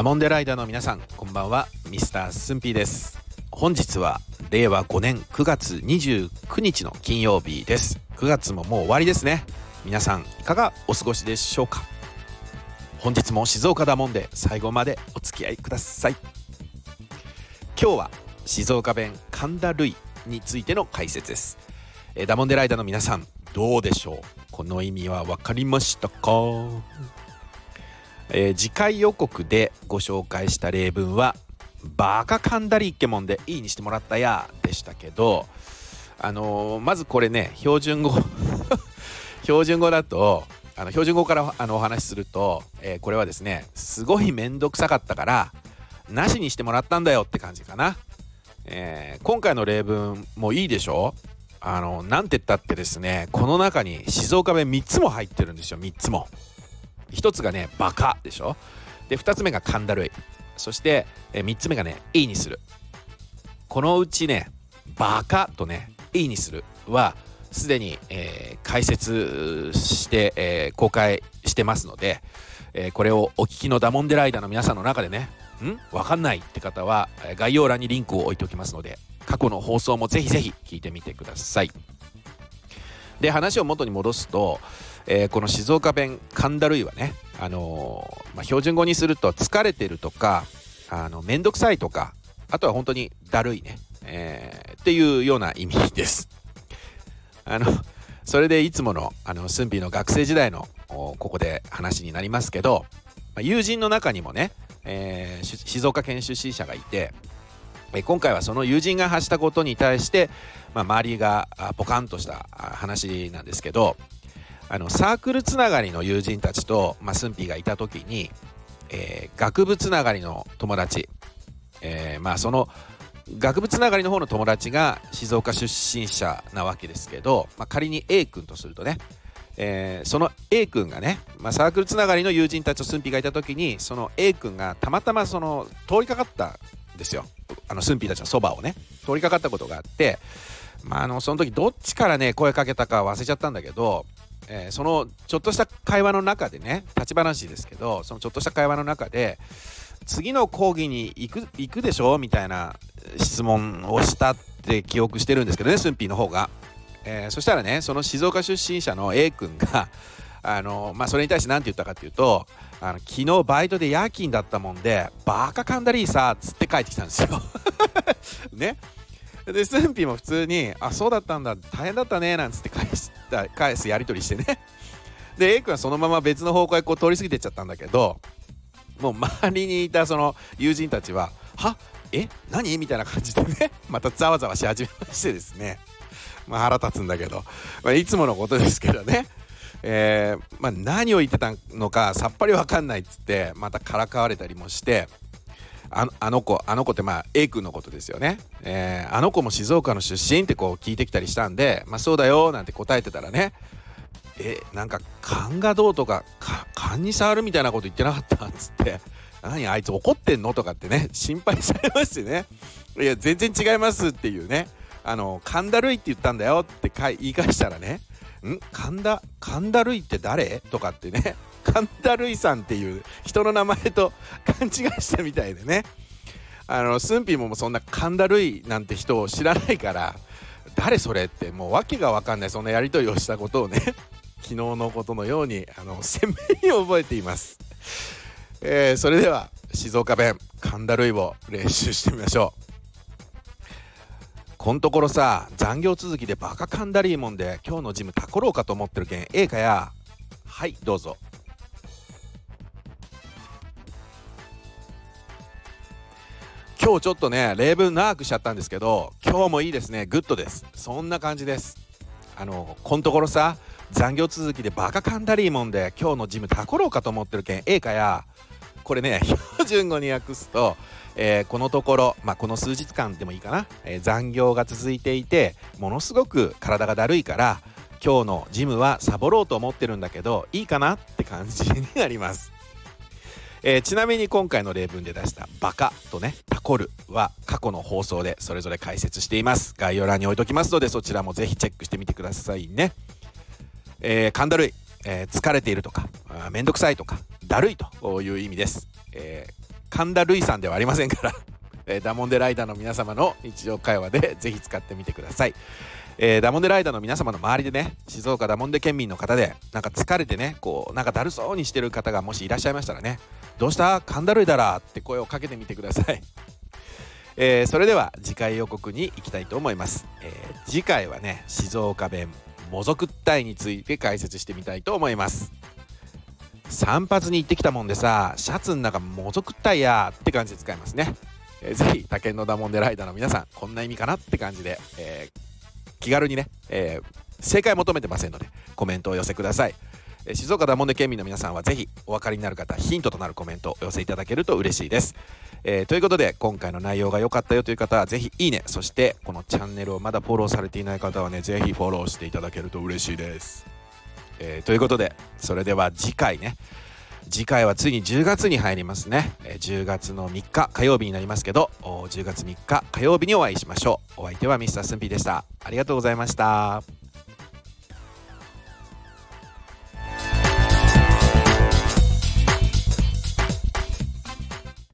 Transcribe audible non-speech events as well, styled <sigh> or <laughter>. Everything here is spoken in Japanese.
ダモンデライダーの皆さんこんばんは。ミスタースンピーです。本日は令和5年9月29日の金曜日です。9月ももう終わりですね。皆さんいかがお過ごしでしょうか？本日も静岡ダモンで最後までお付き合いください。今日は静岡弁神田類についての解説です。ダモンデライダーの皆さんどうでしょう？この意味は分かりましたか？えー、次回予告でご紹介した例文は「バカカンダリイケモンでいいにしてもらったや」でしたけどあのー、まずこれね標準語 <laughs> 標準語だとあの標準語からあのお話しすると、えー、これはですねすごい面倒くさかったからなしにしてもらったんだよって感じかな、えー、今回の例文もいいでしょ？あのなんて言ったってですねこの中に静岡弁3つも入ってるんですよ3つも。1つがねバカでしょ？で2つ目が勘だるいそして3つ目がねいいにする。このうちねバカとねいいにするはすでに、えー、解説して、えー、公開してますので、えー、これをお聞きのダモンデライダーの皆さんの中でねん？わかんないって方は概要欄にリンクを置いておきますので過去の放送もぜひぜひ聞いてみてください。で話を元に戻すと、えー、この静岡弁神田類はね、あのー、まあ、標準語にすると疲れてるとかあのめんどくさいとかあとは本当にだるいね、えー、っていうような意味です。あのそれでいつものあのスンピーの学生時代のここで話になりますけど、まあ、友人の中にもね、えー、静岡県出身者がいて、え今回はその友人が発したことに対して、まあ、周りがポカンとした話なんですけどあのサークルつながりの友人たちと、まあ、スンピーがいた時に、えー、学部つながりの友達、えー、まあその学部つながりの方の友達が静岡出身者なわけですけど、まあ、仮に A 君とするとね、えー、その A 君がね、まあ、サークルつながりの友人たちとスンピーがいた時にその A 君がたまたまその通りかかったんですよ。あのスンピーたちのそばをね。通りかかったことがあって、まあ、あのその時どっちからね声かけたか忘れちゃったんだけどえー、そのちょっとした会話の中でね立ち話ですけどそのちょっとした会話の中で次の講義に行く行くでしょみたいな質問をしたって記憶してるんですけどねスンピーの方が、えー、そしたらねその静岡出身者の A 君があのまあそれに対して何て言ったかっていうとあの昨日バイトで夜勤だったもんでバカかんだりさっつって帰ってきたんですよ。<laughs> ね。でスンピーも普通に「あそうだったんだ大変だったね」なんつって返した返すやり取りしてねで A 君はそのまま別の方向へこう通り過ぎてっちゃったんだけどもう周りにいたその友人たちは「はえ何?」みたいな感じでねまたざわざわし始めましてですねまあ腹立つんだけど、まあ、いつものことですけどねえ、まあ、何を言ってたのかさっぱり分かんないっつってまたからかわれたりもしてああの子あの子ってまあ A 君のことですよね、えー、あの子も静岡の出身ってこう聞いてきたりしたんでまあそうだよなんて答えてたらねえなんか勘がどうとか勘に触るみたいなこと言ってなかったっつって <laughs> 何あいつ怒ってんのとかってね心配されましてね。いや全然違いますっていうね。あの勘だるいって言ったんだよって言い返したらねん？神田神田るいって誰？とかってね。神田るいさんっていう人の名前と勘違いしたみたいでね。あのスンピーもそんな神田るいなんて人を知らないから誰それってもう訳が分かんないそんなやり取りをしたことをね <laughs> 昨日のことのようにあの鮮明に覚えています、えー、それでは静岡弁かんだるいを練習してみましょう。こんところさ残業続きでバカかんだりいもんで今日のジムタコろうかと思ってるけん A かや？はいどうぞ。今日ちょっとね例文長くしちゃったんですけど今日もいいですね。グッドです。そんな感じです。あのこんところさ残業続きでバカカンダリーモンで今日のジムタコろうかと思ってるけん A かや。これね標準語に訳すと、えー、このところ、まあ、この数日間でもいいかな、えー、残業が続いていてものすごく体がだるいから今日のジムはサボろうと思ってるんだけどいいかなって感じになります。えー、ちなみに今回の例文で出した「バカ」とね「タコる」は過去の放送でそれぞれ解説しています。概要欄に置いときますのでそちらもぜひチェックしてみてくださいね。えー、だるい、えー、疲れているとかめんどくさいとかだるいという意味です、えー、神田類さんではありませんから。え、ダモンデライダーの皆様の日常会話で <laughs> ぜひ使ってみてください。えー、ダモンデライダーの皆様の周りでね静岡ダモンデ県民の方でなんか疲れてねこうなんかだるそうにしてる方がもしいらっしゃいましたらねどうした？神田類だらって声をかけてみてください。<laughs> えー、それでは次回予告に行きたいと思います、えー、次回はね静岡弁もぞくったいについて解説してみたいと思います散髪に行ってきたもんでさシャツの中もぞくったいやって感じで使いますね、えー、ぜひ他県のダモンデライダーの皆さんこんな意味かなって感じで、えー、気軽にね、えー、正解求めてませんのでコメントを寄せください。静岡ダモンデ県民の皆さんはぜひお分かりになる方ヒントとなるコメントをお寄せいただけると嬉しいです。えー、ということで今回の内容が良かったよという方はぜひいいねそしてこのチャンネルをまだフォローされていない方はねぜひフォローしていただけると嬉しいです、えー、ということでそれでは次回ね次回はついに10月に入りますね、え、10月の3日火曜日になりますけど10月3日火曜日にお会いしましょう。お相手は Mr. スンピーでした。ありがとうございました。